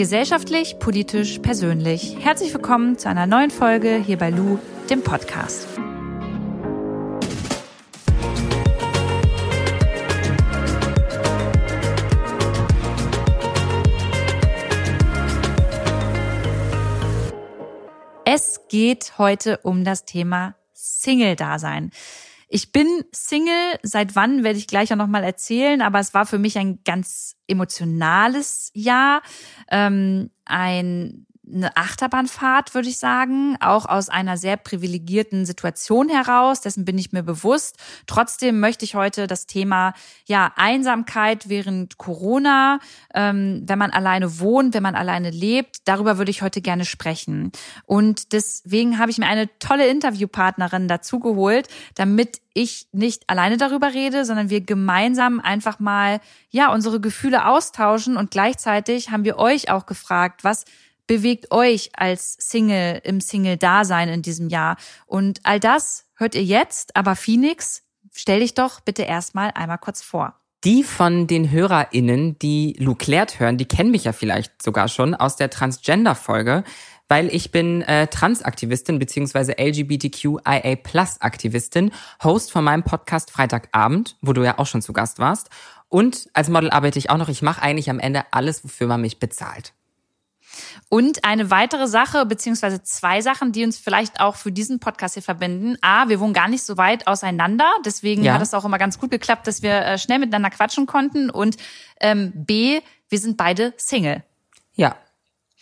Gesellschaftlich, politisch, persönlich. Herzlich willkommen zu einer neuen Folge hier bei Lou, dem Podcast. Es geht heute um das Thema Single-Dasein. Ich bin Single, seit wann werde ich gleich auch nochmal erzählen, aber es war für mich ein ganz emotionales Jahr, ähm, ein eine Achterbahnfahrt, würde ich sagen, auch aus einer sehr privilegierten Situation heraus. Dessen bin ich mir bewusst. Trotzdem möchte ich heute das Thema ja Einsamkeit während Corona, ähm, wenn man alleine wohnt, wenn man alleine lebt, darüber würde ich heute gerne sprechen. Und deswegen habe ich mir eine tolle Interviewpartnerin dazu geholt, damit ich nicht alleine darüber rede, sondern wir gemeinsam einfach mal ja unsere Gefühle austauschen und gleichzeitig haben wir euch auch gefragt, was bewegt euch als Single im Single-Dasein in diesem Jahr? Und all das hört ihr jetzt, aber Phoenix, stell dich doch bitte erstmal einmal kurz vor. Die von den HörerInnen, die Lou Klärt hören, die kennen mich ja vielleicht sogar schon aus der Transgender-Folge, weil ich bin äh, Transaktivistin beziehungsweise LGBTQIA-Plus-Aktivistin, Host von meinem Podcast Freitagabend, wo du ja auch schon zu Gast warst. Und als Model arbeite ich auch noch. Ich mache eigentlich am Ende alles, wofür man mich bezahlt. Und eine weitere Sache, beziehungsweise zwei Sachen, die uns vielleicht auch für diesen Podcast hier verbinden. A, wir wohnen gar nicht so weit auseinander. Deswegen ja. hat es auch immer ganz gut geklappt, dass wir äh, schnell miteinander quatschen konnten. Und ähm, B, wir sind beide Single. Ja.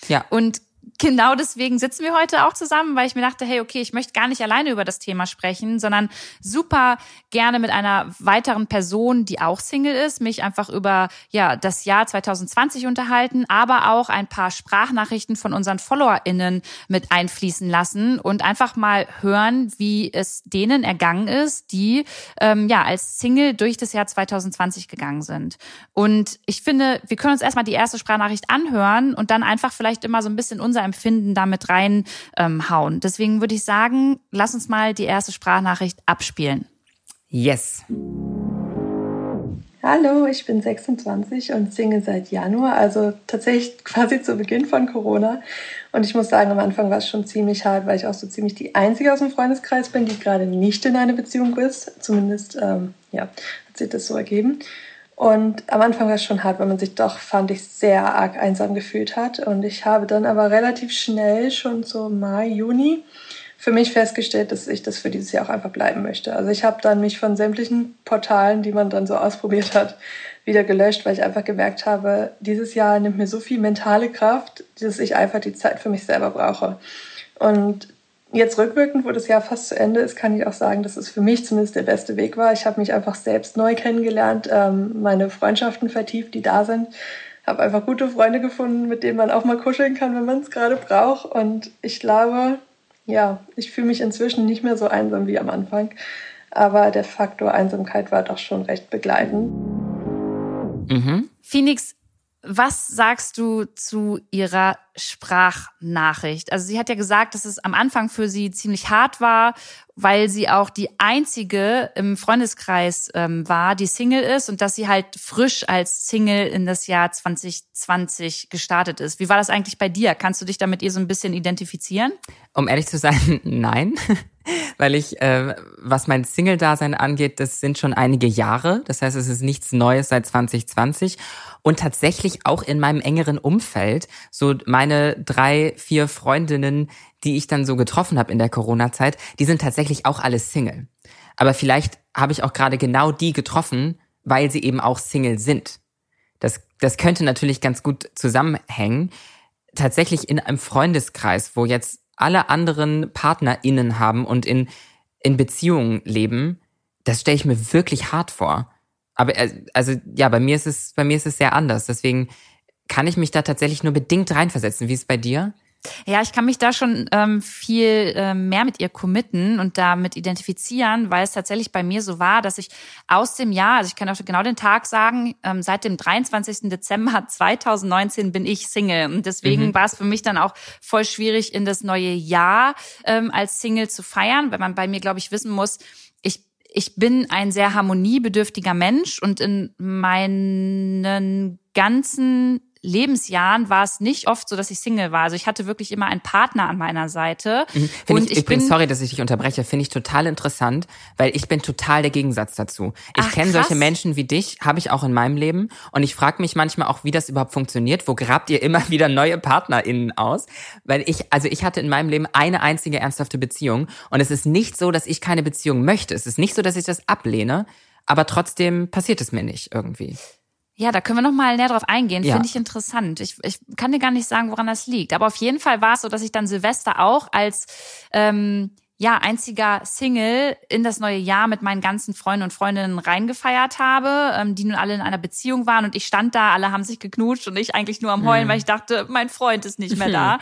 Ja. Und genau deswegen sitzen wir heute auch zusammen, weil ich mir dachte, hey, okay, ich möchte gar nicht alleine über das Thema sprechen, sondern super gerne mit einer weiteren Person, die auch Single ist, mich einfach über ja das Jahr 2020 unterhalten, aber auch ein paar Sprachnachrichten von unseren FollowerInnen mit einfließen lassen und einfach mal hören, wie es denen ergangen ist, die ähm, ja als Single durch das Jahr 2020 gegangen sind. Und ich finde, wir können uns erstmal die erste Sprachnachricht anhören und dann einfach vielleicht immer so ein bisschen unser Empfinden damit reinhauen. Ähm, Deswegen würde ich sagen, lass uns mal die erste Sprachnachricht abspielen. Yes. Hallo, ich bin 26 und singe seit Januar, also tatsächlich quasi zu Beginn von Corona. Und ich muss sagen, am Anfang war es schon ziemlich hart, weil ich auch so ziemlich die Einzige aus dem Freundeskreis bin, die gerade nicht in einer Beziehung ist. Zumindest, ähm, ja, hat sich das so ergeben. Und am Anfang war es schon hart, weil man sich doch, fand ich, sehr arg einsam gefühlt hat. Und ich habe dann aber relativ schnell, schon so Mai, Juni, für mich festgestellt, dass ich das für dieses Jahr auch einfach bleiben möchte. Also ich habe dann mich von sämtlichen Portalen, die man dann so ausprobiert hat, wieder gelöscht, weil ich einfach gemerkt habe, dieses Jahr nimmt mir so viel mentale Kraft, dass ich einfach die Zeit für mich selber brauche. Und Jetzt rückwirkend, wo das Jahr fast zu Ende ist, kann ich auch sagen, dass es für mich zumindest der beste Weg war. Ich habe mich einfach selbst neu kennengelernt, ähm, meine Freundschaften vertieft, die da sind. Habe einfach gute Freunde gefunden, mit denen man auch mal kuscheln kann, wenn man es gerade braucht. Und ich glaube, ja, ich fühle mich inzwischen nicht mehr so einsam wie am Anfang. Aber der Faktor Einsamkeit war doch schon recht begleitend. Mhm. Phoenix, was sagst du zu ihrer Sprachnachricht? Also sie hat ja gesagt, dass es am Anfang für sie ziemlich hart war, weil sie auch die einzige im Freundeskreis ähm, war, die Single ist und dass sie halt frisch als Single in das Jahr 2020 gestartet ist. Wie war das eigentlich bei dir? Kannst du dich da mit ihr so ein bisschen identifizieren? Um ehrlich zu sein, nein. Weil ich, äh, was mein Single-Dasein angeht, das sind schon einige Jahre. Das heißt, es ist nichts Neues seit 2020. Und tatsächlich auch in meinem engeren Umfeld, so meine drei, vier Freundinnen, die ich dann so getroffen habe in der Corona-Zeit, die sind tatsächlich auch alle Single. Aber vielleicht habe ich auch gerade genau die getroffen, weil sie eben auch Single sind. Das, das könnte natürlich ganz gut zusammenhängen. Tatsächlich in einem Freundeskreis, wo jetzt alle anderen PartnerInnen haben und in, in Beziehungen leben, das stelle ich mir wirklich hart vor. Aber äh, also ja, bei mir ist es, bei mir ist es sehr anders. Deswegen kann ich mich da tatsächlich nur bedingt reinversetzen. Wie ist es bei dir? Ja, ich kann mich da schon ähm, viel ähm, mehr mit ihr committen und damit identifizieren, weil es tatsächlich bei mir so war, dass ich aus dem Jahr, also ich kann auch genau den Tag sagen, ähm, seit dem 23. Dezember 2019 bin ich Single. Und deswegen mhm. war es für mich dann auch voll schwierig, in das neue Jahr ähm, als Single zu feiern, weil man bei mir, glaube ich, wissen muss, ich ich bin ein sehr harmoniebedürftiger Mensch und in meinen ganzen Lebensjahren war es nicht oft so, dass ich Single war. Also ich hatte wirklich immer einen Partner an meiner Seite. Mhm. und ich, ich übrigens, bin, sorry, dass ich dich unterbreche, finde ich total interessant, weil ich bin total der Gegensatz dazu. Ich kenne solche Menschen wie dich, habe ich auch in meinem Leben. Und ich frage mich manchmal auch, wie das überhaupt funktioniert. Wo grabt ihr immer wieder neue PartnerInnen aus? Weil ich, also ich hatte in meinem Leben eine einzige ernsthafte Beziehung. Und es ist nicht so, dass ich keine Beziehung möchte. Es ist nicht so, dass ich das ablehne. Aber trotzdem passiert es mir nicht irgendwie. Ja, da können wir noch mal näher drauf eingehen. Ja. Finde ich interessant. Ich, ich kann dir gar nicht sagen, woran das liegt. Aber auf jeden Fall war es so, dass ich dann Silvester auch als ähm, ja einziger Single in das neue Jahr mit meinen ganzen Freunden und Freundinnen reingefeiert habe, ähm, die nun alle in einer Beziehung waren und ich stand da, alle haben sich geknutscht und ich eigentlich nur am Heulen, mhm. weil ich dachte, mein Freund ist nicht mehr da.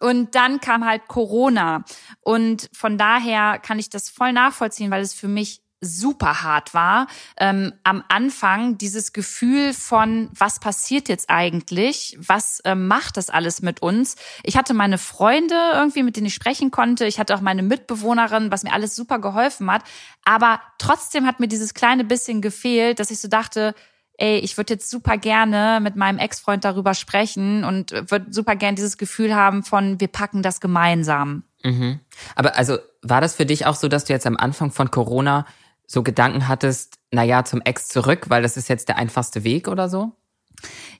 Und dann kam halt Corona. Und von daher kann ich das voll nachvollziehen, weil es für mich super hart war. Ähm, am Anfang dieses Gefühl von, was passiert jetzt eigentlich? Was äh, macht das alles mit uns? Ich hatte meine Freunde irgendwie, mit denen ich sprechen konnte. Ich hatte auch meine Mitbewohnerin, was mir alles super geholfen hat. Aber trotzdem hat mir dieses kleine bisschen gefehlt, dass ich so dachte, ey, ich würde jetzt super gerne mit meinem Ex-Freund darüber sprechen und würde super gerne dieses Gefühl haben von, wir packen das gemeinsam. Mhm. Aber also war das für dich auch so, dass du jetzt am Anfang von Corona so Gedanken hattest, na ja, zum Ex zurück, weil das ist jetzt der einfachste Weg oder so?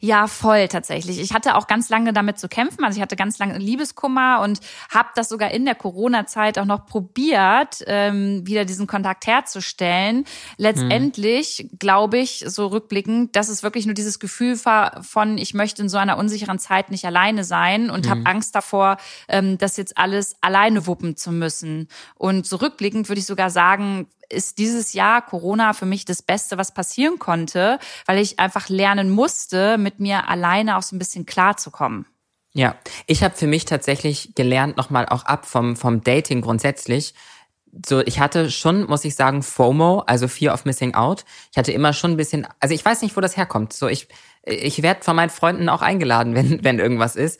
Ja, voll tatsächlich. Ich hatte auch ganz lange damit zu kämpfen. Also ich hatte ganz lange Liebeskummer und habe das sogar in der Corona-Zeit auch noch probiert, ähm, wieder diesen Kontakt herzustellen. Letztendlich hm. glaube ich, so rückblickend, dass es wirklich nur dieses Gefühl war von, ich möchte in so einer unsicheren Zeit nicht alleine sein und hm. habe Angst davor, ähm, das jetzt alles alleine wuppen zu müssen. Und so rückblickend würde ich sogar sagen, ist dieses Jahr Corona für mich das Beste, was passieren konnte, weil ich einfach lernen musste, mit mir alleine auch so ein bisschen klarzukommen. Ja, ich habe für mich tatsächlich gelernt, nochmal auch ab vom, vom Dating grundsätzlich. So, ich hatte schon, muss ich sagen, FOMO, also Fear of Missing Out. Ich hatte immer schon ein bisschen, also ich weiß nicht, wo das herkommt. So, ich, ich werde von meinen Freunden auch eingeladen, wenn, wenn irgendwas ist.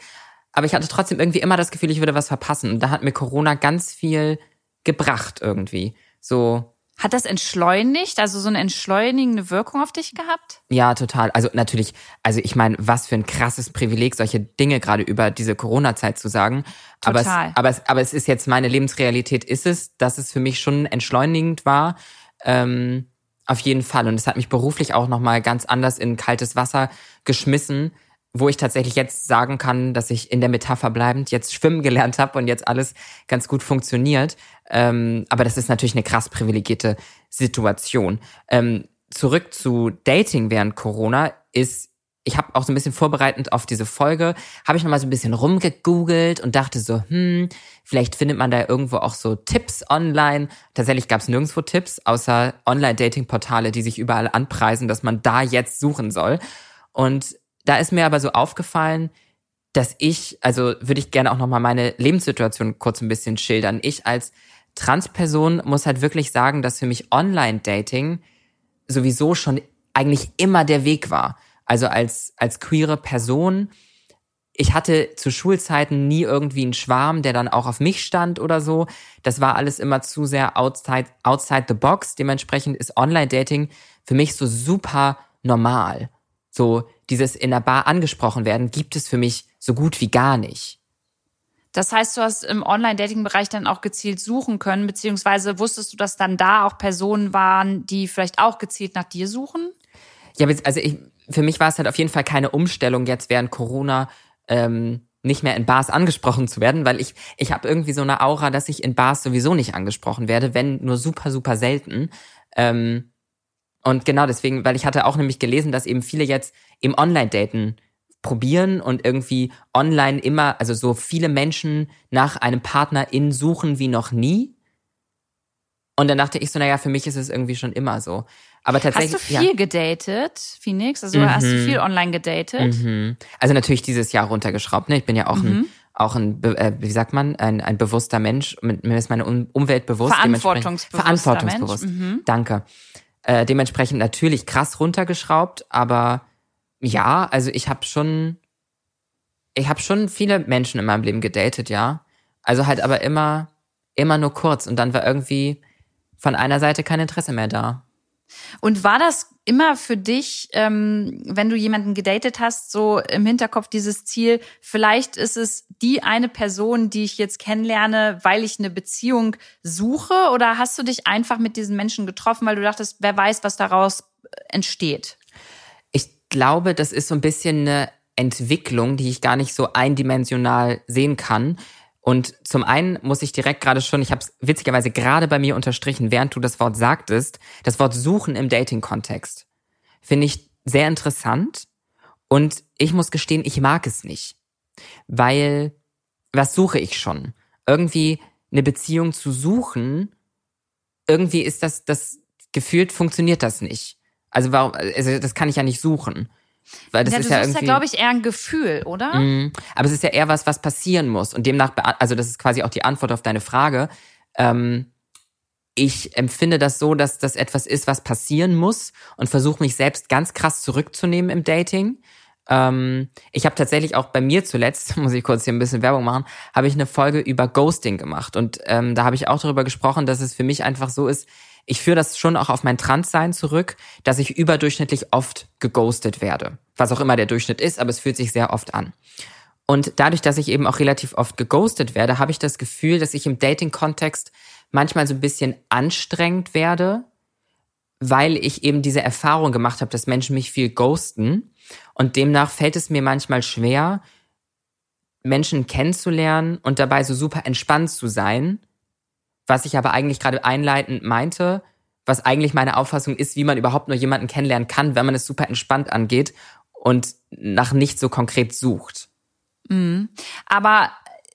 Aber ich hatte trotzdem irgendwie immer das Gefühl, ich würde was verpassen. Und da hat mir Corona ganz viel gebracht irgendwie. So, hat das entschleunigt, also so eine entschleunigende Wirkung auf dich gehabt? Ja, total. Also natürlich, also ich meine, was für ein krasses Privileg, solche Dinge gerade über diese Corona-Zeit zu sagen. Total. Aber es, aber, es, aber es ist jetzt meine Lebensrealität, ist es, dass es für mich schon entschleunigend war. Ähm, auf jeden Fall. Und es hat mich beruflich auch nochmal ganz anders in kaltes Wasser geschmissen, wo ich tatsächlich jetzt sagen kann, dass ich in der Metapher bleibend jetzt schwimmen gelernt habe und jetzt alles ganz gut funktioniert. Ähm, aber das ist natürlich eine krass privilegierte Situation. Ähm, zurück zu Dating während Corona ist ich habe auch so ein bisschen vorbereitend auf diese Folge, habe ich nochmal so ein bisschen rumgegoogelt und dachte so, hm, vielleicht findet man da irgendwo auch so Tipps online. Tatsächlich gab es nirgendwo Tipps, außer Online-Dating-Portale, die sich überall anpreisen, dass man da jetzt suchen soll. Und da ist mir aber so aufgefallen, dass ich, also würde ich gerne auch nochmal meine Lebenssituation kurz ein bisschen schildern. Ich als Transperson muss halt wirklich sagen, dass für mich Online-Dating sowieso schon eigentlich immer der Weg war. Also als, als queere Person. Ich hatte zu Schulzeiten nie irgendwie einen Schwarm, der dann auch auf mich stand oder so. Das war alles immer zu sehr outside, outside the box. Dementsprechend ist Online-Dating für mich so super normal. So dieses in der Bar angesprochen werden gibt es für mich so gut wie gar nicht. Das heißt, du hast im Online-Dating-Bereich dann auch gezielt suchen können, beziehungsweise wusstest du, dass dann da auch Personen waren, die vielleicht auch gezielt nach dir suchen? Ja, also ich, für mich war es halt auf jeden Fall keine Umstellung jetzt während Corona. Ähm, nicht mehr in Bars angesprochen zu werden, weil ich ich habe irgendwie so eine Aura, dass ich in Bars sowieso nicht angesprochen werde, wenn nur super super selten. Ähm, und genau deswegen, weil ich hatte auch nämlich gelesen, dass eben viele jetzt im Online-Daten probieren und irgendwie online immer, also so viele Menschen nach einem Partner in suchen wie noch nie. Und dann dachte ich so, naja, für mich ist es irgendwie schon immer so. Aber tatsächlich. Hast du viel ja. gedatet, Phoenix? Also mhm. hast du viel online gedatet? Mhm. Also natürlich dieses Jahr runtergeschraubt. Ne? Ich bin ja auch mhm. ein, auch ein, äh, wie sagt man, ein, ein bewusster Mensch. Mir ist meine Umwelt bewusst. Verantwortungsbewusst. Verantwortungsbewusst. Mhm. Danke. Äh, dementsprechend natürlich krass runtergeschraubt, aber ja, also ich habe schon, ich habe schon viele Menschen in meinem Leben gedatet, ja. Also halt aber immer, immer nur kurz und dann war irgendwie von einer Seite kein Interesse mehr da. Und war das immer für dich, ähm, wenn du jemanden gedatet hast, so im Hinterkopf dieses Ziel, vielleicht ist es die eine Person, die ich jetzt kennenlerne, weil ich eine Beziehung suche? Oder hast du dich einfach mit diesen Menschen getroffen, weil du dachtest, wer weiß, was daraus entsteht? Ich glaube, das ist so ein bisschen eine Entwicklung, die ich gar nicht so eindimensional sehen kann. Und zum einen muss ich direkt gerade schon, ich habe es witzigerweise gerade bei mir unterstrichen, während du das Wort sagtest, das Wort suchen im Dating-Kontext. Finde ich sehr interessant. Und ich muss gestehen, ich mag es nicht. Weil, was suche ich schon? Irgendwie eine Beziehung zu suchen, irgendwie ist das, das gefühlt funktioniert das nicht. Also warum, also das kann ich ja nicht suchen. Weil das ja, ist ja irgendwie. ja, glaube ich, eher ein Gefühl, oder? Mm, aber es ist ja eher was, was passieren muss. Und demnach, also das ist quasi auch die Antwort auf deine Frage. Ähm, ich empfinde das so, dass das etwas ist, was passieren muss und versuche mich selbst ganz krass zurückzunehmen im Dating. Ähm, ich habe tatsächlich auch bei mir zuletzt, muss ich kurz hier ein bisschen Werbung machen, habe ich eine Folge über Ghosting gemacht. Und ähm, da habe ich auch darüber gesprochen, dass es für mich einfach so ist, ich führe das schon auch auf mein Transsein zurück, dass ich überdurchschnittlich oft geghostet werde. Was auch immer der Durchschnitt ist, aber es fühlt sich sehr oft an. Und dadurch, dass ich eben auch relativ oft geghostet werde, habe ich das Gefühl, dass ich im Dating-Kontext manchmal so ein bisschen anstrengend werde, weil ich eben diese Erfahrung gemacht habe, dass Menschen mich viel ghosten. Und demnach fällt es mir manchmal schwer, Menschen kennenzulernen und dabei so super entspannt zu sein, was ich aber eigentlich gerade einleitend meinte, was eigentlich meine Auffassung ist, wie man überhaupt nur jemanden kennenlernen kann, wenn man es super entspannt angeht und nach nicht so konkret sucht. Mhm. Aber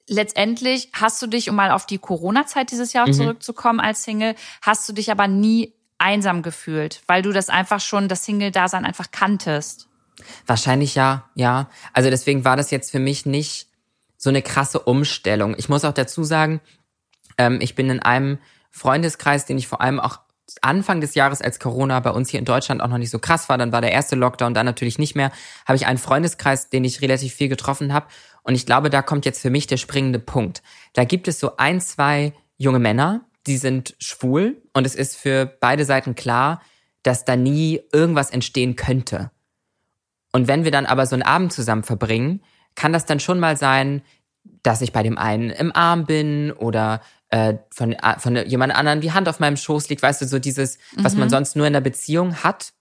letztendlich hast du dich, um mal auf die Corona-Zeit dieses Jahr mhm. zurückzukommen als Single, hast du dich aber nie einsam gefühlt, weil du das einfach schon, das Single-Dasein einfach kanntest. Wahrscheinlich ja, ja. Also deswegen war das jetzt für mich nicht so eine krasse Umstellung. Ich muss auch dazu sagen, ähm, ich bin in einem Freundeskreis, den ich vor allem auch Anfang des Jahres, als Corona bei uns hier in Deutschland auch noch nicht so krass war, dann war der erste Lockdown, dann natürlich nicht mehr, habe ich einen Freundeskreis, den ich relativ viel getroffen habe. Und ich glaube, da kommt jetzt für mich der springende Punkt. Da gibt es so ein, zwei junge Männer, die sind schwul und es ist für beide Seiten klar, dass da nie irgendwas entstehen könnte. Und wenn wir dann aber so einen Abend zusammen verbringen, kann das dann schon mal sein, dass ich bei dem einen im Arm bin oder äh, von, äh, von jemand anderen die Hand auf meinem Schoß liegt, weißt du, so dieses, mhm. was man mhm. sonst nur in der Beziehung hat.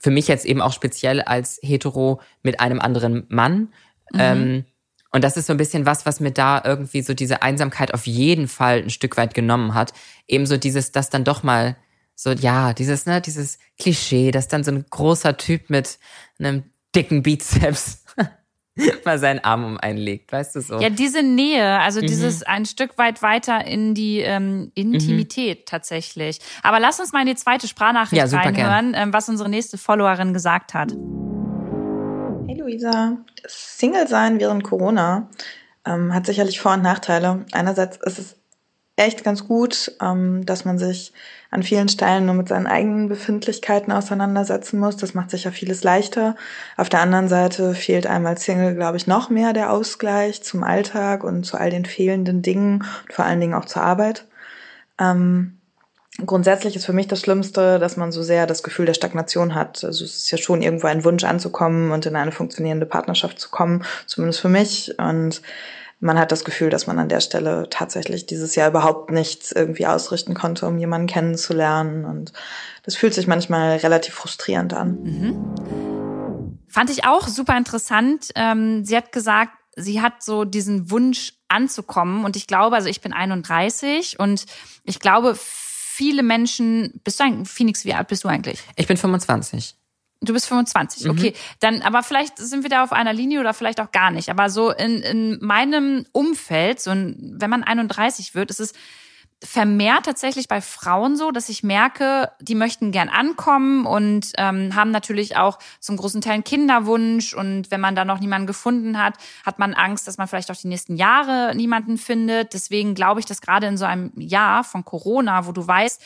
Für mich jetzt eben auch speziell als hetero mit einem anderen Mann. Mhm. Ähm, und das ist so ein bisschen was, was mir da irgendwie so diese Einsamkeit auf jeden Fall ein Stück weit genommen hat. Ebenso dieses, das dann doch mal so, ja, dieses, ne, dieses Klischee, dass dann so ein großer Typ mit einem dicken Bizeps mal seinen Arm um einen legt, weißt du so. Ja, diese Nähe, also mhm. dieses ein Stück weit weiter in die ähm, Intimität mhm. tatsächlich. Aber lass uns mal in die zweite Sprachnachricht ja, reinhören, ähm, was unsere nächste Followerin gesagt hat. Hey Luisa, Single sein während Corona ähm, hat sicherlich Vor- und Nachteile. Einerseits ist es echt ganz gut, ähm, dass man sich an vielen Stellen nur mit seinen eigenen Befindlichkeiten auseinandersetzen muss. Das macht sicher vieles leichter. Auf der anderen Seite fehlt einem als Single, glaube ich, noch mehr der Ausgleich zum Alltag und zu all den fehlenden Dingen und vor allen Dingen auch zur Arbeit. Ähm, grundsätzlich ist für mich das Schlimmste, dass man so sehr das Gefühl der Stagnation hat. Also es ist ja schon irgendwo ein Wunsch anzukommen und in eine funktionierende Partnerschaft zu kommen, zumindest für mich. Und man hat das Gefühl, dass man an der Stelle tatsächlich dieses Jahr überhaupt nichts irgendwie ausrichten konnte, um jemanden kennenzulernen. Und das fühlt sich manchmal relativ frustrierend an. Mhm. Fand ich auch super interessant. Ähm, sie hat gesagt, sie hat so diesen Wunsch anzukommen. Und ich glaube, also ich bin 31 und ich glaube, viele Menschen, bist du eigentlich, Phoenix, wie alt bist du eigentlich? Ich bin 25. Du bist 25, okay. Mhm. Dann, aber vielleicht sind wir da auf einer Linie oder vielleicht auch gar nicht. Aber so in, in meinem Umfeld, so in, wenn man 31 wird, ist es vermehrt tatsächlich bei Frauen so, dass ich merke, die möchten gern ankommen und ähm, haben natürlich auch zum großen Teil einen Kinderwunsch. Und wenn man da noch niemanden gefunden hat, hat man Angst, dass man vielleicht auch die nächsten Jahre niemanden findet. Deswegen glaube ich, dass gerade in so einem Jahr von Corona, wo du weißt,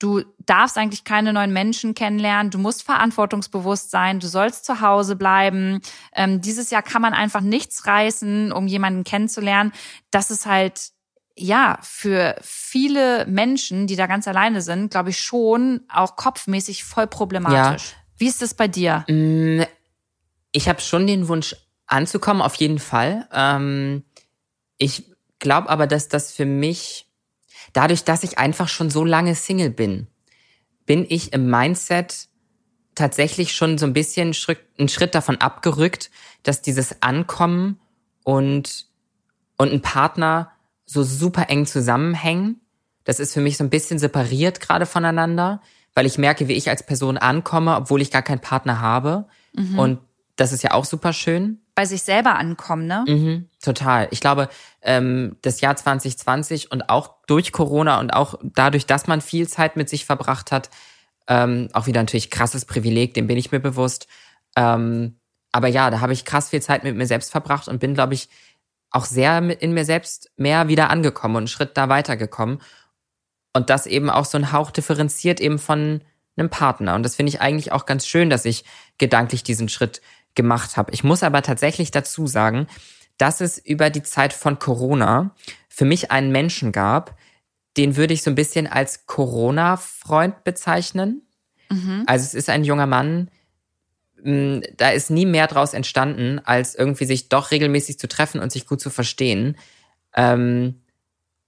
Du darfst eigentlich keine neuen Menschen kennenlernen. Du musst verantwortungsbewusst sein. Du sollst zu Hause bleiben. Ähm, dieses Jahr kann man einfach nichts reißen, um jemanden kennenzulernen. Das ist halt ja, für viele Menschen, die da ganz alleine sind, glaube ich schon auch kopfmäßig voll problematisch. Ja. Wie ist das bei dir? Mm, ich habe schon den Wunsch anzukommen, auf jeden Fall. Ähm, ich glaube aber, dass das für mich, dadurch, dass ich einfach schon so lange Single bin, bin ich im Mindset tatsächlich schon so ein bisschen einen Schritt davon abgerückt, dass dieses Ankommen und, und ein Partner so super eng zusammenhängen. Das ist für mich so ein bisschen separiert gerade voneinander, weil ich merke, wie ich als Person ankomme, obwohl ich gar keinen Partner habe. Mhm. Und das ist ja auch super schön. Bei sich selber ankommen, ne? Mhm, total. Ich glaube, ähm, das Jahr 2020 und auch durch Corona und auch dadurch, dass man viel Zeit mit sich verbracht hat, ähm, auch wieder natürlich krasses Privileg, dem bin ich mir bewusst. Ähm, aber ja, da habe ich krass viel Zeit mit mir selbst verbracht und bin, glaube ich, auch sehr in mir selbst mehr wieder angekommen und einen Schritt da weitergekommen. Und das eben auch so ein Hauch differenziert eben von einem Partner. Und das finde ich eigentlich auch ganz schön, dass ich gedanklich diesen Schritt gemacht habe. Ich muss aber tatsächlich dazu sagen, dass es über die Zeit von Corona für mich einen Menschen gab, den würde ich so ein bisschen als Corona-Freund bezeichnen. Mhm. Also es ist ein junger Mann, hm, da ist nie mehr draus entstanden, als irgendwie sich doch regelmäßig zu treffen und sich gut zu verstehen. Ähm,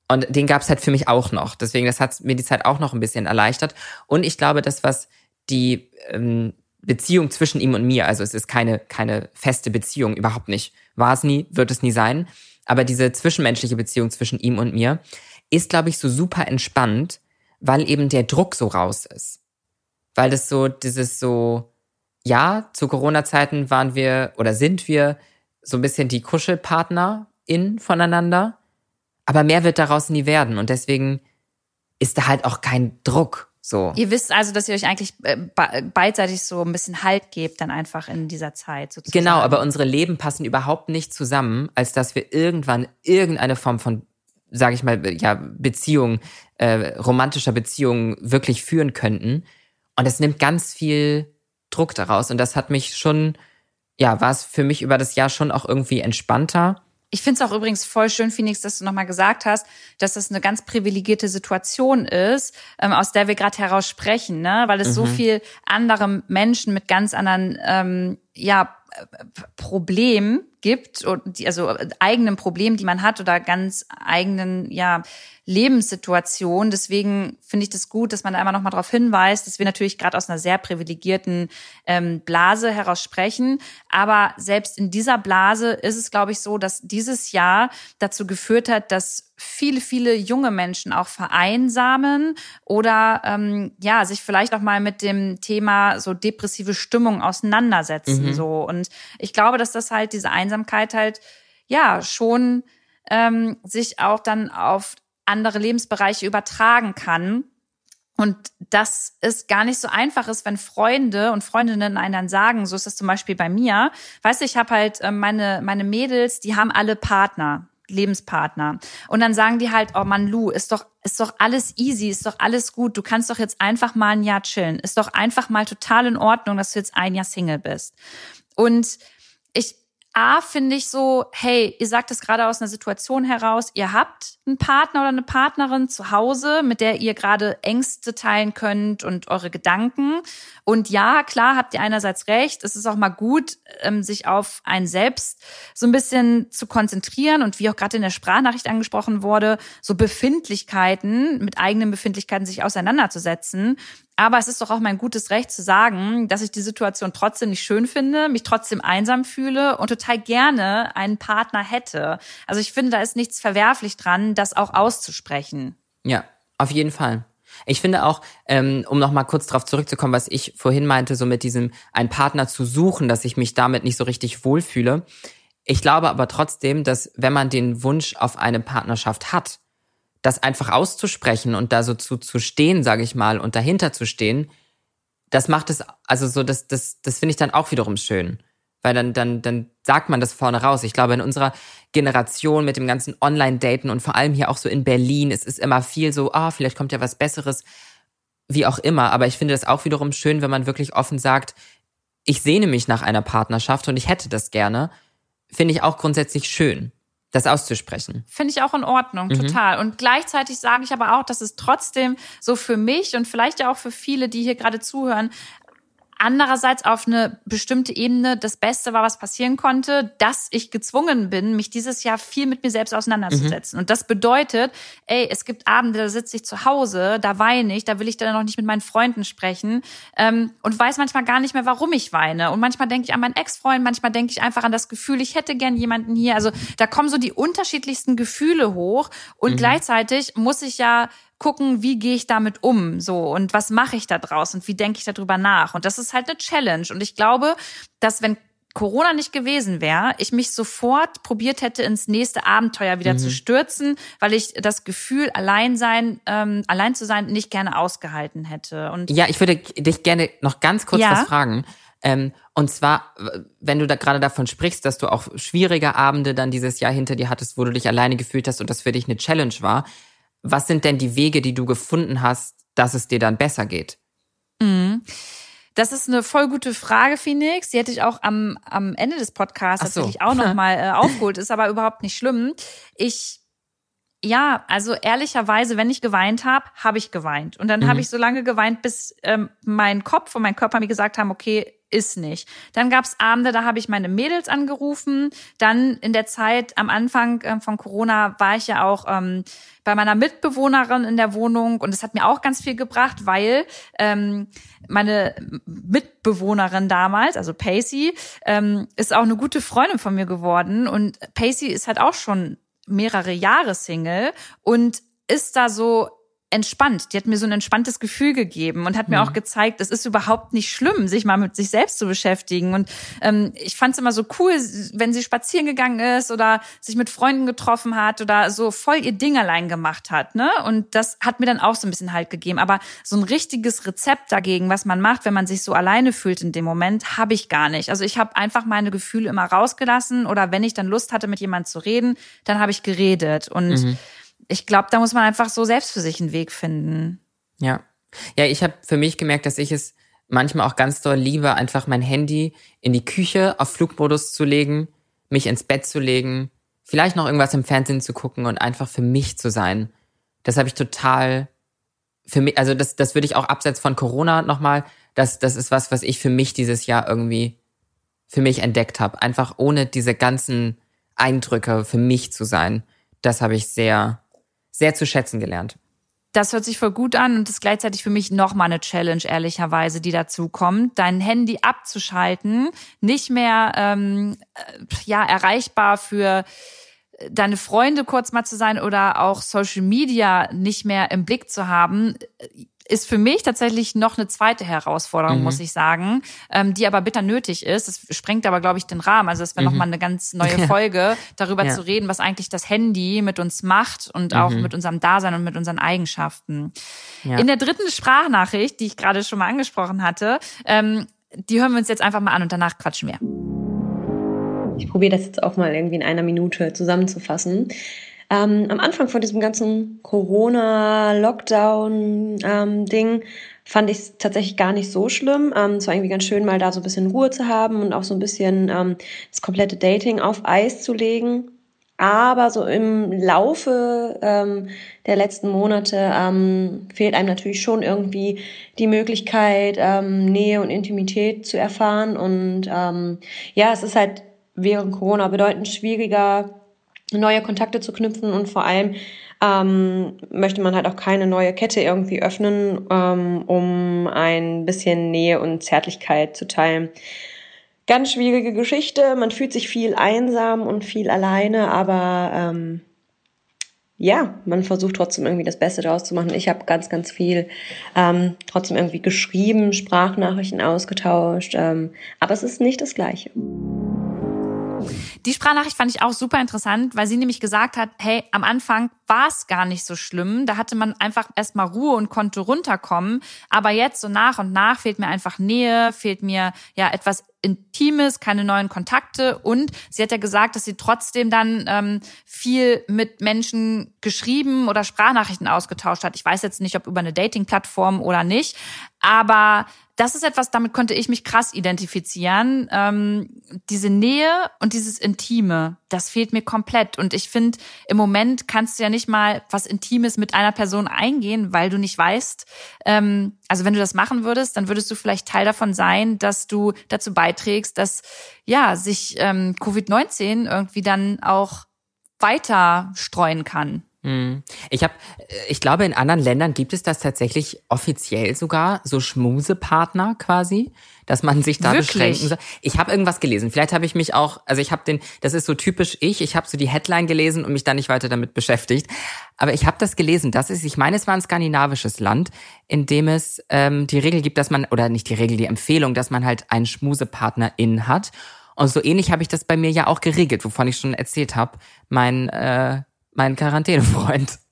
und den gab es halt für mich auch noch. Deswegen, das hat mir die Zeit auch noch ein bisschen erleichtert. Und ich glaube, das, was die ähm, Beziehung zwischen ihm und mir, also es ist keine, keine feste Beziehung, überhaupt nicht. War es nie, wird es nie sein. Aber diese zwischenmenschliche Beziehung zwischen ihm und mir ist, glaube ich, so super entspannt, weil eben der Druck so raus ist. Weil das so, dieses so, ja, zu Corona-Zeiten waren wir oder sind wir so ein bisschen die Kuschelpartner in voneinander. Aber mehr wird daraus nie werden. Und deswegen ist da halt auch kein Druck. So. Ihr wisst also, dass ihr euch eigentlich äh, beidseitig so ein bisschen Halt gebt, dann einfach in dieser Zeit sozusagen. Genau, aber unsere Leben passen überhaupt nicht zusammen, als dass wir irgendwann irgendeine Form von, sage ich mal, ja, Beziehung, äh, romantischer Beziehung wirklich führen könnten. Und es nimmt ganz viel Druck daraus. Und das hat mich schon, ja, war es für mich über das Jahr schon auch irgendwie entspannter. Ich finde es auch übrigens voll schön, Phoenix, dass du nochmal gesagt hast, dass das eine ganz privilegierte Situation ist, ähm, aus der wir gerade heraus sprechen, ne? weil es mhm. so viel andere Menschen mit ganz anderen ähm, ja, Problemen gibt also eigenen Problemen, die man hat oder ganz eigenen ja Lebenssituation. Deswegen finde ich das gut, dass man da einmal noch mal darauf hinweist, dass wir natürlich gerade aus einer sehr privilegierten ähm, Blase heraus sprechen. Aber selbst in dieser Blase ist es, glaube ich, so, dass dieses Jahr dazu geführt hat, dass viele, viele junge Menschen auch vereinsamen oder ähm, ja sich vielleicht auch mal mit dem Thema so depressive Stimmung auseinandersetzen. Mhm. So und ich glaube, dass das halt diese Einsamkeit halt ja schon ähm, sich auch dann auf andere Lebensbereiche übertragen kann. Und dass es gar nicht so einfach ist, wenn Freunde und Freundinnen einen dann sagen, so ist das zum Beispiel bei mir. Weißt du, ich habe halt äh, meine, meine Mädels, die haben alle Partner. Lebenspartner. Und dann sagen die halt, oh Mann, Lu, ist doch, ist doch alles easy, ist doch alles gut. Du kannst doch jetzt einfach mal ein Jahr chillen. Ist doch einfach mal total in Ordnung, dass du jetzt ein Jahr Single bist. Und ich A, finde ich so, hey, ihr sagt es gerade aus einer Situation heraus, ihr habt einen Partner oder eine Partnerin zu Hause, mit der ihr gerade Ängste teilen könnt und eure Gedanken. Und ja, klar, habt ihr einerseits recht. Es ist auch mal gut, ähm, sich auf ein Selbst so ein bisschen zu konzentrieren und wie auch gerade in der Sprachnachricht angesprochen wurde, so Befindlichkeiten, mit eigenen Befindlichkeiten sich auseinanderzusetzen. Aber es ist doch auch mein gutes Recht zu sagen, dass ich die Situation trotzdem nicht schön finde, mich trotzdem einsam fühle und total gerne einen Partner hätte. Also ich finde, da ist nichts verwerflich dran, das auch auszusprechen. Ja, auf jeden Fall. Ich finde auch, ähm, um nochmal kurz darauf zurückzukommen, was ich vorhin meinte, so mit diesem einen Partner zu suchen, dass ich mich damit nicht so richtig wohlfühle. Ich glaube aber trotzdem, dass wenn man den Wunsch auf eine Partnerschaft hat, das einfach auszusprechen und da so zu, zu stehen, sage ich mal, und dahinter zu stehen, das macht es, also so, das, das, das finde ich dann auch wiederum schön. Weil dann, dann, dann sagt man das vorne raus. Ich glaube, in unserer Generation mit dem ganzen Online-Daten und vor allem hier auch so in Berlin, es ist immer viel so, ah, vielleicht kommt ja was Besseres, wie auch immer. Aber ich finde das auch wiederum schön, wenn man wirklich offen sagt, ich sehne mich nach einer Partnerschaft und ich hätte das gerne. Finde ich auch grundsätzlich schön. Das auszusprechen. Finde ich auch in Ordnung, mhm. total. Und gleichzeitig sage ich aber auch, dass es trotzdem so für mich und vielleicht ja auch für viele, die hier gerade zuhören, andererseits auf eine bestimmte Ebene das Beste war, was passieren konnte, dass ich gezwungen bin, mich dieses Jahr viel mit mir selbst auseinanderzusetzen. Mhm. Und das bedeutet, ey, es gibt Abende, da sitze ich zu Hause, da weine ich, da will ich dann noch nicht mit meinen Freunden sprechen ähm, und weiß manchmal gar nicht mehr, warum ich weine. Und manchmal denke ich an meinen Ex-Freund, manchmal denke ich einfach an das Gefühl, ich hätte gern jemanden hier. Also da kommen so die unterschiedlichsten Gefühle hoch und mhm. gleichzeitig muss ich ja gucken, wie gehe ich damit um, so und was mache ich da draus und wie denke ich darüber nach. Und das ist halt eine Challenge. Und ich glaube, dass wenn Corona nicht gewesen wäre, ich mich sofort probiert hätte, ins nächste Abenteuer wieder mhm. zu stürzen, weil ich das Gefühl, allein sein, ähm, allein zu sein, nicht gerne ausgehalten hätte. Und ja, ich würde dich gerne noch ganz kurz ja? was fragen. Ähm, und zwar, wenn du da gerade davon sprichst, dass du auch schwierige Abende dann dieses Jahr hinter dir hattest, wo du dich alleine gefühlt hast und das für dich eine Challenge war. Was sind denn die Wege, die du gefunden hast, dass es dir dann besser geht? Mhm. Das ist eine voll gute Frage, Phoenix. Die hätte ich auch am, am Ende des Podcasts so. tatsächlich auch nochmal äh, aufgeholt. Ist aber überhaupt nicht schlimm. Ich ja, also ehrlicherweise, wenn ich geweint habe, habe ich geweint. Und dann mhm. habe ich so lange geweint, bis ähm, mein Kopf und mein Körper mir gesagt haben, okay, ist nicht. Dann gab's Abende, da habe ich meine Mädels angerufen. Dann in der Zeit am Anfang äh, von Corona war ich ja auch ähm, bei meiner Mitbewohnerin in der Wohnung und es hat mir auch ganz viel gebracht, weil ähm, meine Mitbewohnerin damals, also Pacey, ähm, ist auch eine gute Freundin von mir geworden und Pacey ist halt auch schon mehrere Jahre Single und ist da so entspannt. Die hat mir so ein entspanntes Gefühl gegeben und hat mir mhm. auch gezeigt, es ist überhaupt nicht schlimm, sich mal mit sich selbst zu beschäftigen. Und ähm, ich fand es immer so cool, wenn sie spazieren gegangen ist oder sich mit Freunden getroffen hat oder so voll ihr Ding allein gemacht hat. Ne? Und das hat mir dann auch so ein bisschen Halt gegeben. Aber so ein richtiges Rezept dagegen, was man macht, wenn man sich so alleine fühlt in dem Moment, habe ich gar nicht. Also ich habe einfach meine Gefühle immer rausgelassen oder wenn ich dann Lust hatte, mit jemandem zu reden, dann habe ich geredet. Und mhm ich glaube, da muss man einfach so selbst für sich einen Weg finden. Ja. Ja, ich habe für mich gemerkt, dass ich es manchmal auch ganz doll liebe, einfach mein Handy in die Küche auf Flugmodus zu legen, mich ins Bett zu legen, vielleicht noch irgendwas im Fernsehen zu gucken und einfach für mich zu sein. Das habe ich total für mich, also das, das würde ich auch abseits von Corona nochmal, das, das ist was, was ich für mich dieses Jahr irgendwie für mich entdeckt habe. Einfach ohne diese ganzen Eindrücke für mich zu sein. Das habe ich sehr, sehr zu schätzen gelernt. Das hört sich voll gut an und ist gleichzeitig für mich nochmal eine Challenge, ehrlicherweise, die dazu kommt, dein Handy abzuschalten, nicht mehr ähm, äh, ja erreichbar für deine Freunde kurz mal zu sein oder auch Social Media nicht mehr im Blick zu haben ist für mich tatsächlich noch eine zweite Herausforderung, mhm. muss ich sagen, ähm, die aber bitter nötig ist. Das sprengt aber, glaube ich, den Rahmen. Also es wäre mhm. nochmal eine ganz neue Folge, darüber ja. zu reden, was eigentlich das Handy mit uns macht und auch mhm. mit unserem Dasein und mit unseren Eigenschaften. Ja. In der dritten Sprachnachricht, die ich gerade schon mal angesprochen hatte, ähm, die hören wir uns jetzt einfach mal an und danach quatschen wir. Ich probiere das jetzt auch mal irgendwie in einer Minute zusammenzufassen. Ähm, am Anfang von diesem ganzen Corona-Lockdown-Ding ähm, fand ich es tatsächlich gar nicht so schlimm. Ähm, es war irgendwie ganz schön, mal da so ein bisschen Ruhe zu haben und auch so ein bisschen ähm, das komplette Dating auf Eis zu legen. Aber so im Laufe ähm, der letzten Monate ähm, fehlt einem natürlich schon irgendwie die Möglichkeit, ähm, Nähe und Intimität zu erfahren. Und ähm, ja, es ist halt während Corona bedeutend schwieriger, neue Kontakte zu knüpfen und vor allem ähm, möchte man halt auch keine neue Kette irgendwie öffnen, ähm, um ein bisschen Nähe und Zärtlichkeit zu teilen. Ganz schwierige Geschichte. Man fühlt sich viel einsam und viel alleine, aber ähm, ja, man versucht trotzdem irgendwie das Beste daraus zu machen. Ich habe ganz, ganz viel ähm, trotzdem irgendwie geschrieben, Sprachnachrichten ausgetauscht, ähm, aber es ist nicht das Gleiche. Die Sprachnachricht fand ich auch super interessant, weil sie nämlich gesagt hat, hey, am Anfang war es gar nicht so schlimm. Da hatte man einfach erstmal Ruhe und konnte runterkommen. Aber jetzt so nach und nach fehlt mir einfach Nähe, fehlt mir ja etwas Intimes, keine neuen Kontakte. Und sie hat ja gesagt, dass sie trotzdem dann ähm, viel mit Menschen geschrieben oder Sprachnachrichten ausgetauscht hat. Ich weiß jetzt nicht, ob über eine Dating-Plattform oder nicht. Aber das ist etwas, damit konnte ich mich krass identifizieren. Ähm, diese Nähe und dieses Intime, das fehlt mir komplett. Und ich finde, im Moment kannst du ja nicht mal was Intimes mit einer Person eingehen, weil du nicht weißt. Ähm, also wenn du das machen würdest, dann würdest du vielleicht Teil davon sein, dass du dazu beiträgst, dass ja sich ähm, Covid-19 irgendwie dann auch weiter streuen kann. Hm. Ich habe, ich glaube, in anderen Ländern gibt es das tatsächlich offiziell sogar, so Schmusepartner quasi, dass man sich da Wirklich? beschränken soll. Ich habe irgendwas gelesen. Vielleicht habe ich mich auch, also ich habe den, das ist so typisch ich, ich habe so die Headline gelesen und mich dann nicht weiter damit beschäftigt. Aber ich habe das gelesen. Das ist, ich meine, es war ein skandinavisches Land, in dem es ähm, die Regel gibt, dass man, oder nicht die Regel, die Empfehlung, dass man halt einen Schmusepartner in hat. Und so ähnlich habe ich das bei mir ja auch geregelt, wovon ich schon erzählt habe. Mein äh, mein Quarantänefreund.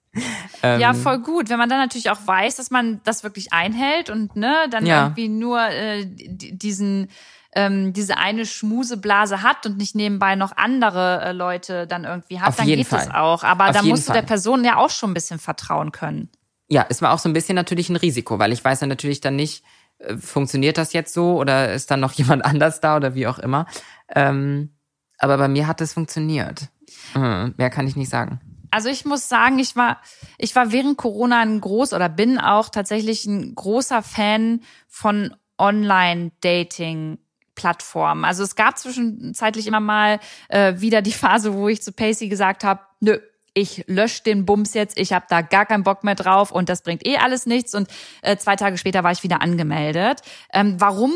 Ähm, ja, voll gut. Wenn man dann natürlich auch weiß, dass man das wirklich einhält und ne, dann ja. irgendwie nur äh, diesen ähm, diese eine Schmuseblase hat und nicht nebenbei noch andere äh, Leute dann irgendwie hat, Auf dann geht Fall. es auch. Aber Auf da musst Fall. du der Person ja auch schon ein bisschen vertrauen können. Ja, es war auch so ein bisschen natürlich ein Risiko, weil ich weiß ja natürlich dann nicht, äh, funktioniert das jetzt so oder ist dann noch jemand anders da oder wie auch immer. Ähm, aber bei mir hat es funktioniert. Mhm, mehr kann ich nicht sagen. Also ich muss sagen, ich war, ich war während Corona ein groß oder bin auch tatsächlich ein großer Fan von Online-Dating. Plattformen. Also es gab zwischenzeitlich immer mal äh, wieder die Phase, wo ich zu Pacey gesagt habe, nö, ich lösche den Bums jetzt, ich habe da gar keinen Bock mehr drauf und das bringt eh alles nichts. Und äh, zwei Tage später war ich wieder angemeldet. Ähm, warum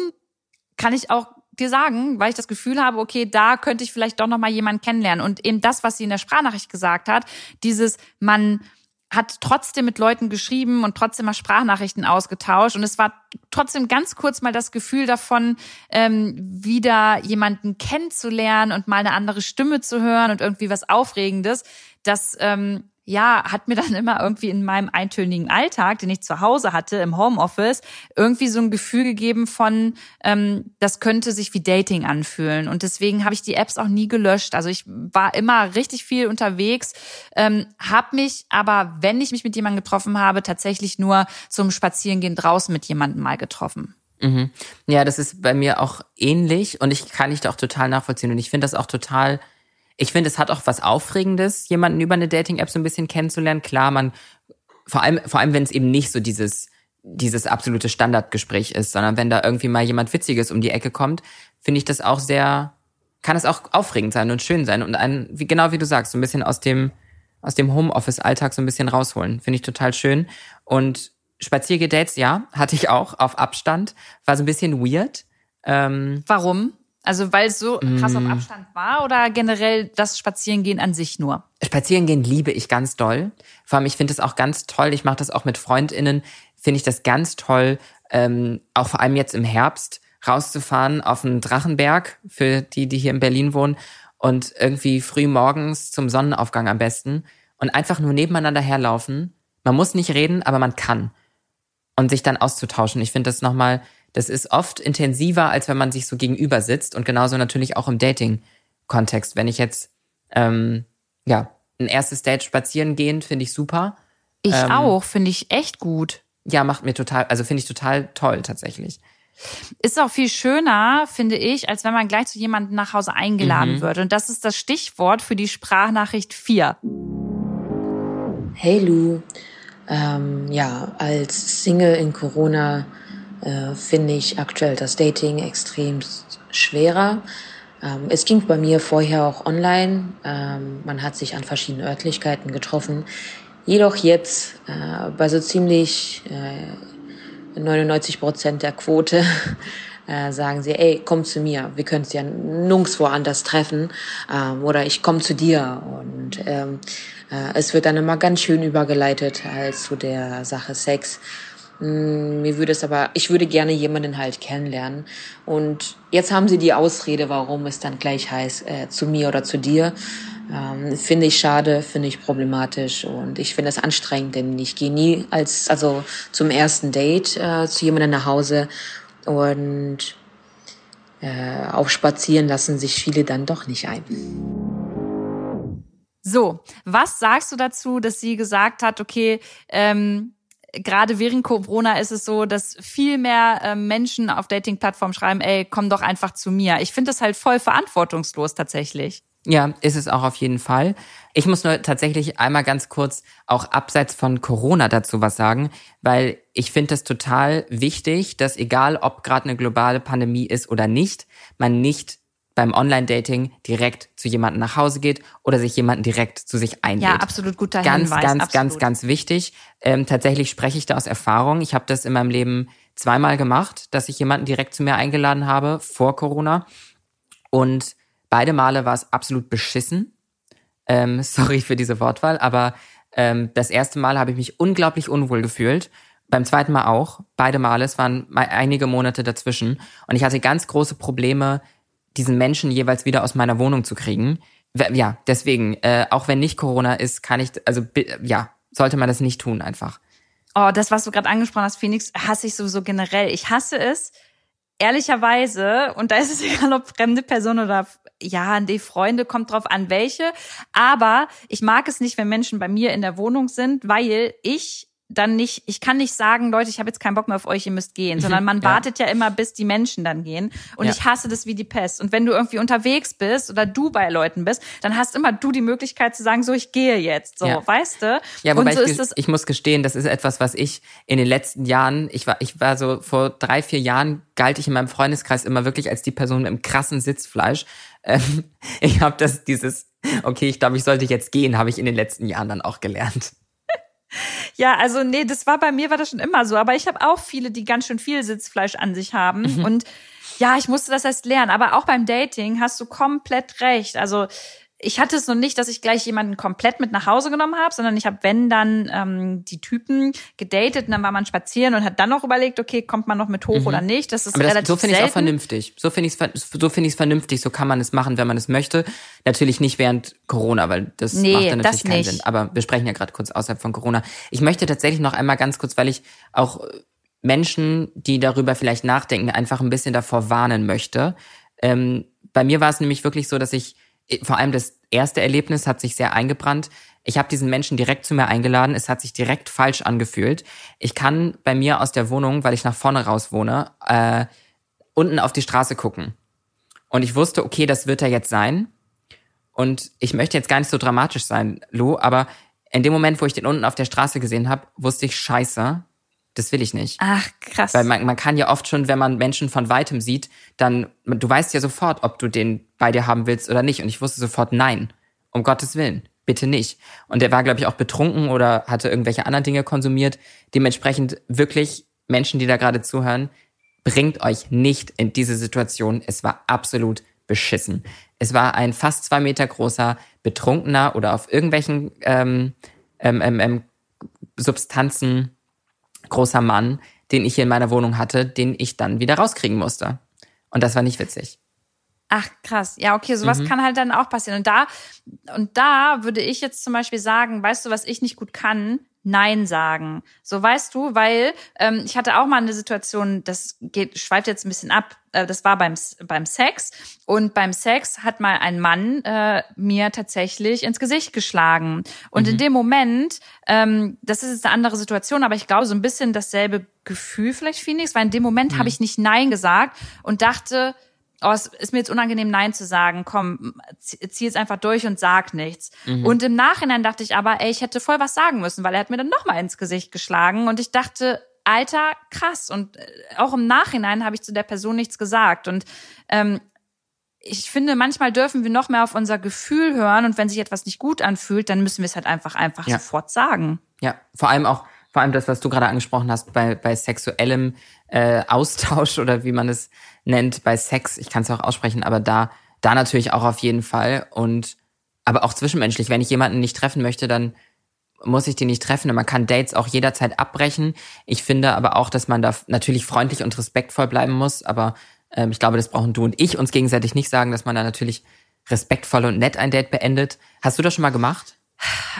kann ich auch dir sagen, weil ich das Gefühl habe, okay, da könnte ich vielleicht doch noch mal jemanden kennenlernen und eben das, was sie in der Sprachnachricht gesagt hat, dieses man hat trotzdem mit Leuten geschrieben und trotzdem mal Sprachnachrichten ausgetauscht. Und es war trotzdem ganz kurz mal das Gefühl davon, ähm, wieder jemanden kennenzulernen und mal eine andere Stimme zu hören und irgendwie was Aufregendes. Das ähm, ja, hat mir dann immer irgendwie in meinem eintönigen Alltag, den ich zu Hause hatte, im Homeoffice, irgendwie so ein Gefühl gegeben von, ähm, das könnte sich wie Dating anfühlen. Und deswegen habe ich die Apps auch nie gelöscht. Also ich war immer richtig viel unterwegs, ähm, habe mich aber, wenn ich mich mit jemandem getroffen habe, tatsächlich nur zum Spazierengehen draußen mit jemandem mal getroffen. Mhm. Ja, das ist bei mir auch ähnlich und ich kann dich auch total nachvollziehen. Und ich finde das auch total ich finde, es hat auch was Aufregendes, jemanden über eine Dating-App so ein bisschen kennenzulernen. Klar, man, vor allem, vor allem, wenn es eben nicht so dieses, dieses absolute Standardgespräch ist, sondern wenn da irgendwie mal jemand Witziges um die Ecke kommt, finde ich das auch sehr, kann es auch aufregend sein und schön sein und einen, wie, genau wie du sagst, so ein bisschen aus dem, aus dem Homeoffice-Alltag so ein bisschen rausholen. Finde ich total schön. Und Spaziergedates, ja, hatte ich auch auf Abstand. War so ein bisschen weird. Ähm, Warum? Also weil es so krass mm. auf Abstand war oder generell das Spazierengehen an sich nur? Spazierengehen liebe ich ganz doll. Vor allem, ich finde es auch ganz toll, ich mache das auch mit FreundInnen, finde ich das ganz toll, ähm, auch vor allem jetzt im Herbst rauszufahren auf einen Drachenberg, für die, die hier in Berlin wohnen, und irgendwie früh morgens zum Sonnenaufgang am besten und einfach nur nebeneinander herlaufen. Man muss nicht reden, aber man kann. Und sich dann auszutauschen. Ich finde das nochmal das ist oft intensiver, als wenn man sich so gegenüber sitzt und genauso natürlich auch im Dating-Kontext. Wenn ich jetzt, ähm, ja, ein erstes Date spazieren gehen, finde ich super. Ich ähm, auch, finde ich echt gut. Ja, macht mir total, also finde ich total toll tatsächlich. Ist auch viel schöner, finde ich, als wenn man gleich zu jemandem nach Hause eingeladen mhm. wird. Und das ist das Stichwort für die Sprachnachricht 4. Hey Lou, ähm, ja, als Single in Corona äh, finde ich aktuell das Dating extrem schwerer. Ähm, es ging bei mir vorher auch online. Ähm, man hat sich an verschiedenen Örtlichkeiten getroffen. Jedoch jetzt äh, bei so ziemlich äh, 99 Prozent der Quote äh, sagen sie, ey, komm zu mir, wir können es ja nirgendwo anders treffen ähm, oder ich komme zu dir und ähm, äh, es wird dann immer ganz schön übergeleitet halt zu der Sache Sex Mm, mir würde es aber, ich würde gerne jemanden halt kennenlernen. Und jetzt haben sie die Ausrede, warum es dann gleich heißt, äh, zu mir oder zu dir. Ähm, finde ich schade, finde ich problematisch und ich finde es anstrengend, denn ich gehe nie als, also zum ersten Date äh, zu jemandem nach Hause und äh, auf Spazieren lassen sich viele dann doch nicht ein. So, was sagst du dazu, dass sie gesagt hat, okay, ähm, gerade während Corona ist es so, dass viel mehr äh, Menschen auf Dating-Plattformen schreiben, ey, komm doch einfach zu mir. Ich finde das halt voll verantwortungslos tatsächlich. Ja, ist es auch auf jeden Fall. Ich muss nur tatsächlich einmal ganz kurz auch abseits von Corona dazu was sagen, weil ich finde es total wichtig, dass egal ob gerade eine globale Pandemie ist oder nicht, man nicht beim Online-Dating direkt zu jemandem nach Hause geht oder sich jemanden direkt zu sich einlädt. Ja, absolut guter ganz, Hinweis. Ganz, absolut. ganz, ganz wichtig. Ähm, tatsächlich spreche ich da aus Erfahrung. Ich habe das in meinem Leben zweimal gemacht, dass ich jemanden direkt zu mir eingeladen habe vor Corona. Und beide Male war es absolut beschissen. Ähm, sorry für diese Wortwahl, aber ähm, das erste Mal habe ich mich unglaublich unwohl gefühlt. Beim zweiten Mal auch. Beide Male. Es waren einige Monate dazwischen. Und ich hatte ganz große Probleme, diesen Menschen jeweils wieder aus meiner Wohnung zu kriegen. Ja, deswegen, äh, auch wenn nicht Corona ist, kann ich, also ja, sollte man das nicht tun einfach. Oh, das, was du gerade angesprochen hast, Phoenix, hasse ich sowieso generell. Ich hasse es, ehrlicherweise, und da ist es egal, ob fremde Person oder ja, die Freunde, kommt drauf an, welche. Aber ich mag es nicht, wenn Menschen bei mir in der Wohnung sind, weil ich dann nicht, ich kann nicht sagen, Leute, ich habe jetzt keinen Bock mehr auf euch, ihr müsst gehen, sondern man ja. wartet ja immer, bis die Menschen dann gehen. Und ja. ich hasse das wie die Pest. Und wenn du irgendwie unterwegs bist oder du bei Leuten bist, dann hast immer du die Möglichkeit zu sagen, so, ich gehe jetzt, so, ja. weißt du? Ja, wobei so ich, ich muss gestehen, das ist etwas, was ich in den letzten Jahren, ich war, ich war so vor drei, vier Jahren galt ich in meinem Freundeskreis immer wirklich als die Person mit dem krassen Sitzfleisch. Ähm, ich habe das, dieses, okay, ich glaube, ich sollte jetzt gehen, habe ich in den letzten Jahren dann auch gelernt. Ja, also nee, das war bei mir war das schon immer so. Aber ich habe auch viele, die ganz schön viel Sitzfleisch an sich haben. Mhm. Und ja, ich musste das erst lernen. Aber auch beim Dating hast du komplett recht. Also ich hatte es noch nicht, dass ich gleich jemanden komplett mit nach Hause genommen habe, sondern ich habe, wenn dann ähm, die Typen gedatet und dann war man spazieren und hat dann noch überlegt, okay, kommt man noch mit hoch mhm. oder nicht. Das ist Aber das, relativ so finde ich es auch vernünftig. So finde ich es so finde ich vernünftig. So kann man es machen, wenn man es möchte. Natürlich nicht während Corona, weil das nee, macht dann natürlich keinen nicht. Sinn. Aber wir sprechen ja gerade kurz außerhalb von Corona. Ich möchte tatsächlich noch einmal ganz kurz, weil ich auch Menschen, die darüber vielleicht nachdenken, einfach ein bisschen davor warnen möchte. Ähm, bei mir war es nämlich wirklich so, dass ich vor allem das erste Erlebnis hat sich sehr eingebrannt. Ich habe diesen Menschen direkt zu mir eingeladen. Es hat sich direkt falsch angefühlt. Ich kann bei mir aus der Wohnung, weil ich nach vorne raus wohne, äh, unten auf die Straße gucken. Und ich wusste, okay, das wird er jetzt sein. Und ich möchte jetzt gar nicht so dramatisch sein, Lou, aber in dem Moment, wo ich den unten auf der Straße gesehen habe, wusste ich, scheiße, das will ich nicht. Ach, krass. Weil man, man kann ja oft schon, wenn man Menschen von weitem sieht, dann, du weißt ja sofort, ob du den bei dir haben willst oder nicht. Und ich wusste sofort, nein, um Gottes Willen, bitte nicht. Und der war, glaube ich, auch betrunken oder hatte irgendwelche anderen Dinge konsumiert. Dementsprechend wirklich Menschen, die da gerade zuhören, bringt euch nicht in diese Situation. Es war absolut beschissen. Es war ein fast zwei Meter großer, betrunkener oder auf irgendwelchen ähm, ähm, ähm, Substanzen großer Mann, den ich hier in meiner Wohnung hatte, den ich dann wieder rauskriegen musste. Und das war nicht witzig. Ach, krass. Ja, okay, sowas mhm. kann halt dann auch passieren. Und da, und da würde ich jetzt zum Beispiel sagen, weißt du, was ich nicht gut kann? Nein sagen. So weißt du, weil ähm, ich hatte auch mal eine Situation, das geht, schweift jetzt ein bisschen ab, äh, das war beim, beim Sex. Und beim Sex hat mal ein Mann äh, mir tatsächlich ins Gesicht geschlagen. Und mhm. in dem Moment, ähm, das ist jetzt eine andere Situation, aber ich glaube, so ein bisschen dasselbe Gefühl vielleicht, Phoenix, weil in dem Moment mhm. habe ich nicht Nein gesagt und dachte, oh, es ist mir jetzt unangenehm, Nein zu sagen. Komm, zieh jetzt einfach durch und sag nichts. Mhm. Und im Nachhinein dachte ich aber, ey, ich hätte voll was sagen müssen, weil er hat mir dann nochmal ins Gesicht geschlagen. Und ich dachte, Alter, krass. Und äh, auch im Nachhinein habe ich zu der Person nichts gesagt. Und ähm, ich finde, manchmal dürfen wir noch mehr auf unser Gefühl hören und wenn sich etwas nicht gut anfühlt, dann müssen wir es halt einfach einfach ja. sofort sagen. Ja, vor allem auch, vor allem das, was du gerade angesprochen hast, bei, bei sexuellem äh, Austausch oder wie man es nennt bei Sex. Ich kann es auch aussprechen, aber da, da natürlich auch auf jeden Fall. Und aber auch zwischenmenschlich, wenn ich jemanden nicht treffen möchte, dann muss ich den nicht treffen. Und man kann Dates auch jederzeit abbrechen. Ich finde aber auch, dass man da natürlich freundlich und respektvoll bleiben muss. Aber ähm, ich glaube, das brauchen du und ich uns gegenseitig nicht sagen, dass man da natürlich respektvoll und nett ein Date beendet. Hast du das schon mal gemacht?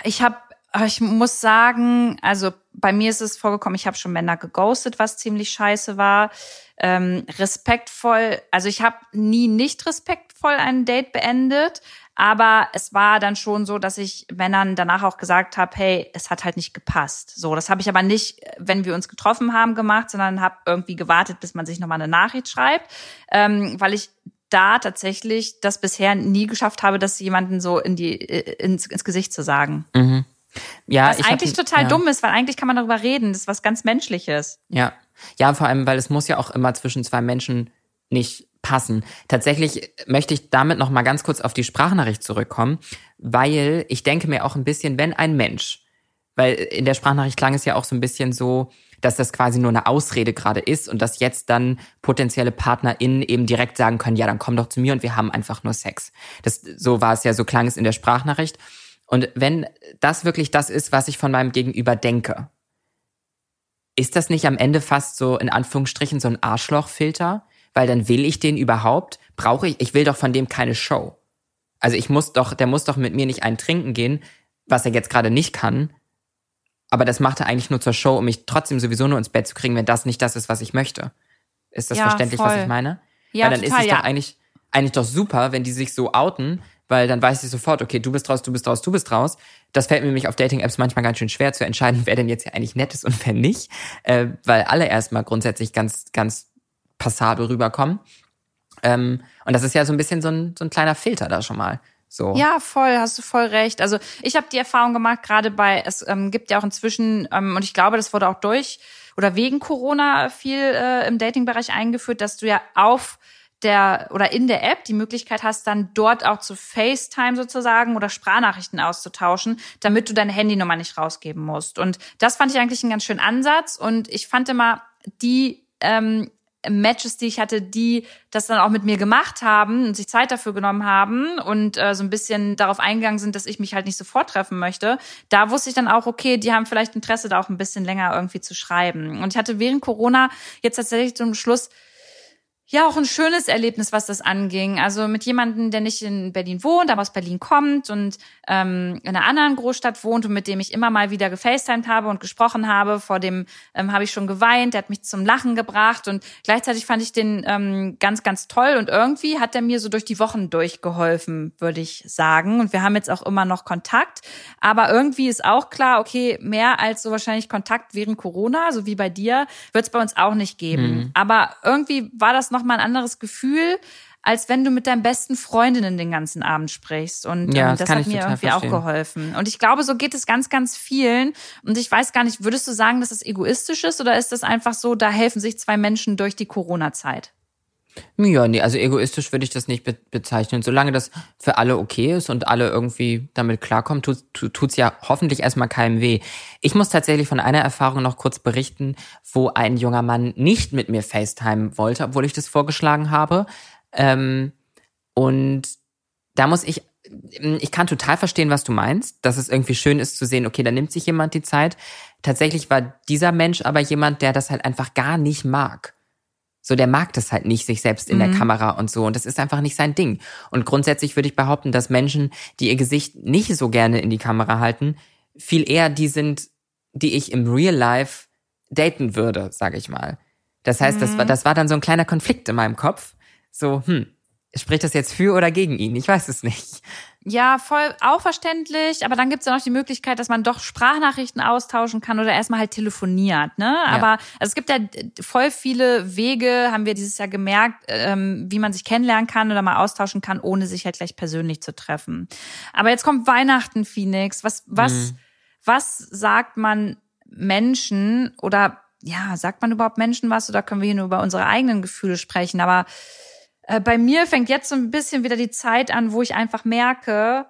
Ich habe Aber ich muss sagen, also bei mir ist es vorgekommen, ich habe schon Männer geghostet, was ziemlich scheiße war. Ähm, respektvoll, also ich habe nie nicht respektvoll ein Date beendet, aber es war dann schon so, dass ich Männern danach auch gesagt habe, hey, es hat halt nicht gepasst. So, das habe ich aber nicht, wenn wir uns getroffen haben, gemacht, sondern habe irgendwie gewartet, bis man sich nochmal eine Nachricht schreibt, ähm, weil ich da tatsächlich das bisher nie geschafft habe, das jemanden so in die äh, ins, ins Gesicht zu sagen. Mhm. Ja, was eigentlich hab, total ja. dumm ist, weil eigentlich kann man darüber reden. Das ist was ganz Menschliches. Ja. Ja, vor allem, weil es muss ja auch immer zwischen zwei Menschen nicht passen. Tatsächlich möchte ich damit noch mal ganz kurz auf die Sprachnachricht zurückkommen, weil ich denke mir auch ein bisschen, wenn ein Mensch, weil in der Sprachnachricht klang es ja auch so ein bisschen so, dass das quasi nur eine Ausrede gerade ist und dass jetzt dann potenzielle PartnerInnen eben direkt sagen können, ja, dann komm doch zu mir und wir haben einfach nur Sex. Das, so war es ja, so klang es in der Sprachnachricht. Und wenn das wirklich das ist, was ich von meinem Gegenüber denke, ist das nicht am Ende fast so in Anführungsstrichen so ein Arschlochfilter? Weil dann will ich den überhaupt? Brauche ich, ich will doch von dem keine Show. Also ich muss doch, der muss doch mit mir nicht einen trinken gehen, was er jetzt gerade nicht kann. Aber das macht er eigentlich nur zur Show, um mich trotzdem sowieso nur ins Bett zu kriegen, wenn das nicht das ist, was ich möchte. Ist das ja, verständlich, voll. was ich meine? Ja, Weil dann total, ist es ja. doch eigentlich, eigentlich doch super, wenn die sich so outen, weil dann weiß ich sofort, okay, du bist raus, du bist raus, du bist raus. Das fällt mir nämlich auf Dating-Apps manchmal ganz schön schwer zu entscheiden, wer denn jetzt ja eigentlich nett ist und wer nicht, äh, weil alle erstmal grundsätzlich ganz, ganz passabel rüberkommen. Ähm, und das ist ja so ein bisschen so ein, so ein kleiner Filter da schon mal. So. Ja, voll, hast du voll recht. Also ich habe die Erfahrung gemacht, gerade bei, es ähm, gibt ja auch inzwischen, ähm, und ich glaube, das wurde auch durch oder wegen Corona viel äh, im Dating-Bereich eingeführt, dass du ja auf der oder in der App die Möglichkeit hast, dann dort auch zu FaceTime sozusagen oder Sprachnachrichten auszutauschen, damit du deine Handynummer nicht rausgeben musst. Und das fand ich eigentlich einen ganz schönen Ansatz. Und ich fand immer die ähm, Matches, die ich hatte, die das dann auch mit mir gemacht haben und sich Zeit dafür genommen haben und äh, so ein bisschen darauf eingegangen sind, dass ich mich halt nicht sofort treffen möchte, da wusste ich dann auch, okay, die haben vielleicht Interesse, da auch ein bisschen länger irgendwie zu schreiben. Und ich hatte während Corona jetzt tatsächlich zum Schluss ja auch ein schönes Erlebnis, was das anging. Also mit jemandem, der nicht in Berlin wohnt, aber aus Berlin kommt und ähm, in einer anderen Großstadt wohnt und mit dem ich immer mal wieder gefacetimed habe und gesprochen habe. Vor dem ähm, habe ich schon geweint, der hat mich zum Lachen gebracht und gleichzeitig fand ich den ähm, ganz, ganz toll und irgendwie hat er mir so durch die Wochen durchgeholfen, würde ich sagen. Und wir haben jetzt auch immer noch Kontakt. Aber irgendwie ist auch klar, okay, mehr als so wahrscheinlich Kontakt während Corona, so wie bei dir, wird es bei uns auch nicht geben. Mhm. Aber irgendwie war das noch mal ein anderes Gefühl, als wenn du mit deinen besten Freundinnen den ganzen Abend sprichst. Und ja, ähm, das, das hat mir irgendwie verstehen. auch geholfen. Und ich glaube, so geht es ganz, ganz vielen. Und ich weiß gar nicht, würdest du sagen, dass es egoistisch ist oder ist das einfach so, da helfen sich zwei Menschen durch die Corona-Zeit? Ja, nee, also egoistisch würde ich das nicht be bezeichnen. Solange das für alle okay ist und alle irgendwie damit klarkommen, tut, tut's ja hoffentlich erstmal keinem weh. Ich muss tatsächlich von einer Erfahrung noch kurz berichten, wo ein junger Mann nicht mit mir FaceTime wollte, obwohl ich das vorgeschlagen habe. Ähm, und da muss ich, ich kann total verstehen, was du meinst, dass es irgendwie schön ist zu sehen, okay, da nimmt sich jemand die Zeit. Tatsächlich war dieser Mensch aber jemand, der das halt einfach gar nicht mag. So, der mag das halt nicht, sich selbst in mhm. der Kamera und so. Und das ist einfach nicht sein Ding. Und grundsätzlich würde ich behaupten, dass Menschen, die ihr Gesicht nicht so gerne in die Kamera halten, viel eher die sind, die ich im Real Life daten würde, sage ich mal. Das heißt, mhm. das, war, das war dann so ein kleiner Konflikt in meinem Kopf. So, hm, spricht das jetzt für oder gegen ihn? Ich weiß es nicht. Ja, voll auch verständlich, aber dann gibt's ja noch die Möglichkeit, dass man doch Sprachnachrichten austauschen kann oder erstmal halt telefoniert, ne? Ja. Aber also es gibt ja voll viele Wege, haben wir dieses Jahr gemerkt, ähm, wie man sich kennenlernen kann oder mal austauschen kann, ohne sich halt gleich persönlich zu treffen. Aber jetzt kommt Weihnachten, Phoenix. Was, was, mhm. was sagt man Menschen oder ja, sagt man überhaupt Menschen was oder können wir hier nur über unsere eigenen Gefühle sprechen? Aber äh, bei mir fängt jetzt so ein bisschen wieder die Zeit an, wo ich einfach merke,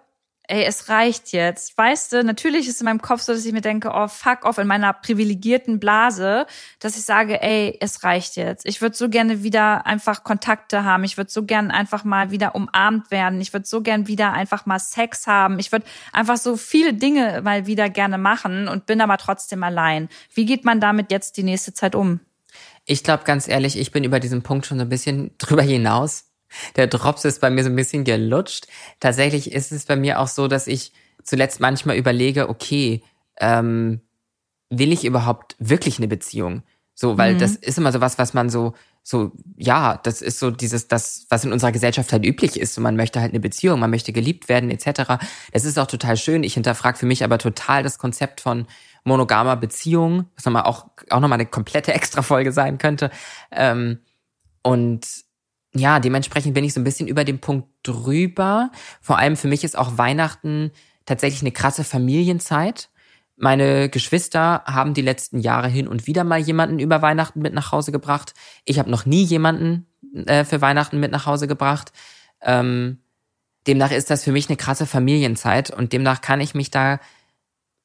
ey, es reicht jetzt. Weißt du, natürlich ist in meinem Kopf so, dass ich mir denke, oh, fuck off, in meiner privilegierten Blase, dass ich sage, ey, es reicht jetzt. Ich würde so gerne wieder einfach Kontakte haben. Ich würde so gerne einfach mal wieder umarmt werden. Ich würde so gerne wieder einfach mal Sex haben. Ich würde einfach so viele Dinge mal wieder gerne machen und bin aber trotzdem allein. Wie geht man damit jetzt die nächste Zeit um? Ich glaube ganz ehrlich, ich bin über diesen Punkt schon so ein bisschen drüber hinaus. Der Drops ist bei mir so ein bisschen gelutscht. Tatsächlich ist es bei mir auch so, dass ich zuletzt manchmal überlege, okay, ähm, will ich überhaupt wirklich eine Beziehung? So, weil mhm. das ist immer so was, was man so, so, ja, das ist so dieses, das, was in unserer Gesellschaft halt üblich ist. So, man möchte halt eine Beziehung, man möchte geliebt werden, etc. Das ist auch total schön. Ich hinterfrage für mich aber total das Konzept von monogamer Beziehung, was nochmal auch, auch nochmal eine komplette Extra-Folge sein könnte. Ähm, und ja, dementsprechend bin ich so ein bisschen über den Punkt drüber. Vor allem für mich ist auch Weihnachten tatsächlich eine krasse Familienzeit. Meine Geschwister haben die letzten Jahre hin und wieder mal jemanden über Weihnachten mit nach Hause gebracht. Ich habe noch nie jemanden äh, für Weihnachten mit nach Hause gebracht. Ähm, demnach ist das für mich eine krasse Familienzeit und demnach kann ich mich da,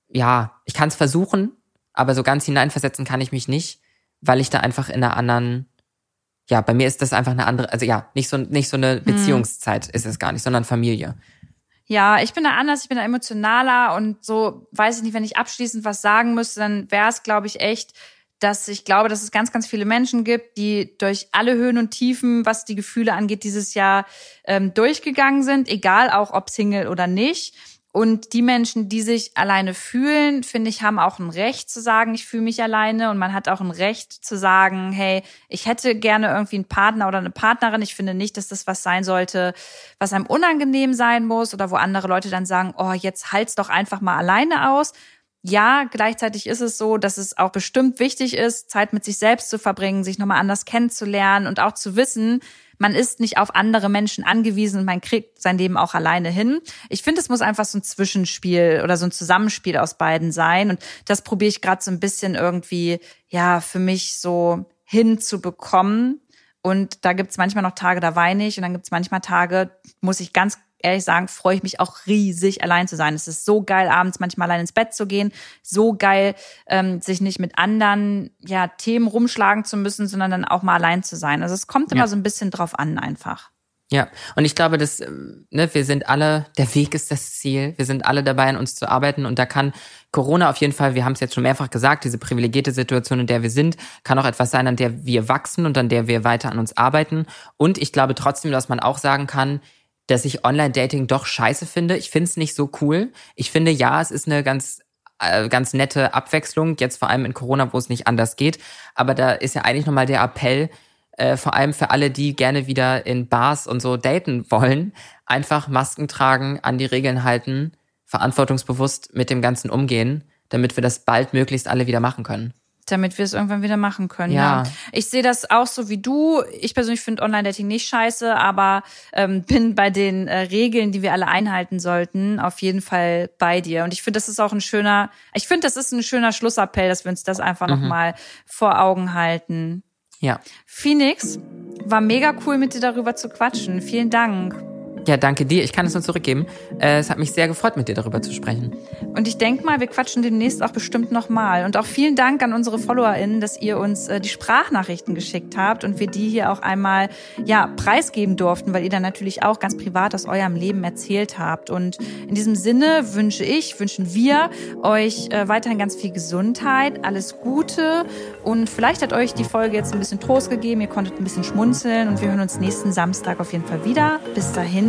ja, ich kann es versuchen, aber so ganz hineinversetzen kann ich mich nicht, weil ich da einfach in einer anderen, ja, bei mir ist das einfach eine andere, also ja, nicht so nicht so eine hm. Beziehungszeit hm. ist es gar nicht, sondern Familie. Ja, ich bin da anders, ich bin da emotionaler und so weiß ich nicht, wenn ich abschließend was sagen müsste, dann wäre es, glaube ich, echt, dass ich glaube, dass es ganz, ganz viele Menschen gibt, die durch alle Höhen und Tiefen, was die Gefühle angeht, dieses Jahr ähm, durchgegangen sind, egal auch ob Single oder nicht. Und die Menschen, die sich alleine fühlen, finde ich, haben auch ein Recht zu sagen, ich fühle mich alleine. Und man hat auch ein Recht zu sagen, hey, ich hätte gerne irgendwie einen Partner oder eine Partnerin. Ich finde nicht, dass das was sein sollte, was einem unangenehm sein muss oder wo andere Leute dann sagen, oh, jetzt halt's doch einfach mal alleine aus. Ja, gleichzeitig ist es so, dass es auch bestimmt wichtig ist, Zeit mit sich selbst zu verbringen, sich nochmal anders kennenzulernen und auch zu wissen, man ist nicht auf andere Menschen angewiesen und man kriegt sein Leben auch alleine hin. Ich finde, es muss einfach so ein Zwischenspiel oder so ein Zusammenspiel aus beiden sein. Und das probiere ich gerade so ein bisschen irgendwie, ja, für mich so hinzubekommen. Und da gibt's manchmal noch Tage, da weine ich und dann gibt's manchmal Tage, muss ich ganz ehrlich sagen, freue ich mich auch riesig, allein zu sein. Es ist so geil, abends manchmal allein ins Bett zu gehen, so geil, ähm, sich nicht mit anderen ja, Themen rumschlagen zu müssen, sondern dann auch mal allein zu sein. Also es kommt immer ja. so ein bisschen drauf an einfach. Ja, und ich glaube, dass ähm, ne, wir sind alle, der Weg ist das Ziel. Wir sind alle dabei, an uns zu arbeiten. Und da kann Corona auf jeden Fall, wir haben es jetzt schon mehrfach gesagt, diese privilegierte Situation, in der wir sind, kann auch etwas sein, an der wir wachsen und an der wir weiter an uns arbeiten. Und ich glaube trotzdem, dass man auch sagen kann, dass ich Online-Dating doch scheiße finde. Ich finde es nicht so cool. Ich finde, ja, es ist eine ganz äh, ganz nette Abwechslung, jetzt vor allem in Corona, wo es nicht anders geht. Aber da ist ja eigentlich nochmal der Appell, äh, vor allem für alle, die gerne wieder in Bars und so daten wollen, einfach Masken tragen, an die Regeln halten, verantwortungsbewusst mit dem Ganzen umgehen, damit wir das bald möglichst alle wieder machen können damit wir es irgendwann wieder machen können. Ja. ja. Ich sehe das auch so wie du. Ich persönlich finde Online-Dating nicht scheiße, aber ähm, bin bei den äh, Regeln, die wir alle einhalten sollten, auf jeden Fall bei dir. Und ich finde, das ist auch ein schöner, ich finde, das ist ein schöner Schlussappell, dass wir uns das einfach mhm. nochmal vor Augen halten. Ja. Phoenix, war mega cool, mit dir darüber zu quatschen. Vielen Dank. Ja, danke dir. Ich kann es nur zurückgeben. Äh, es hat mich sehr gefreut, mit dir darüber zu sprechen. Und ich denke mal, wir quatschen demnächst auch bestimmt nochmal. Und auch vielen Dank an unsere FollowerInnen, dass ihr uns äh, die Sprachnachrichten geschickt habt und wir die hier auch einmal ja preisgeben durften, weil ihr dann natürlich auch ganz privat aus eurem Leben erzählt habt. Und in diesem Sinne wünsche ich, wünschen wir euch äh, weiterhin ganz viel Gesundheit, alles Gute und vielleicht hat euch die Folge jetzt ein bisschen Trost gegeben, ihr konntet ein bisschen schmunzeln und wir hören uns nächsten Samstag auf jeden Fall wieder. Bis dahin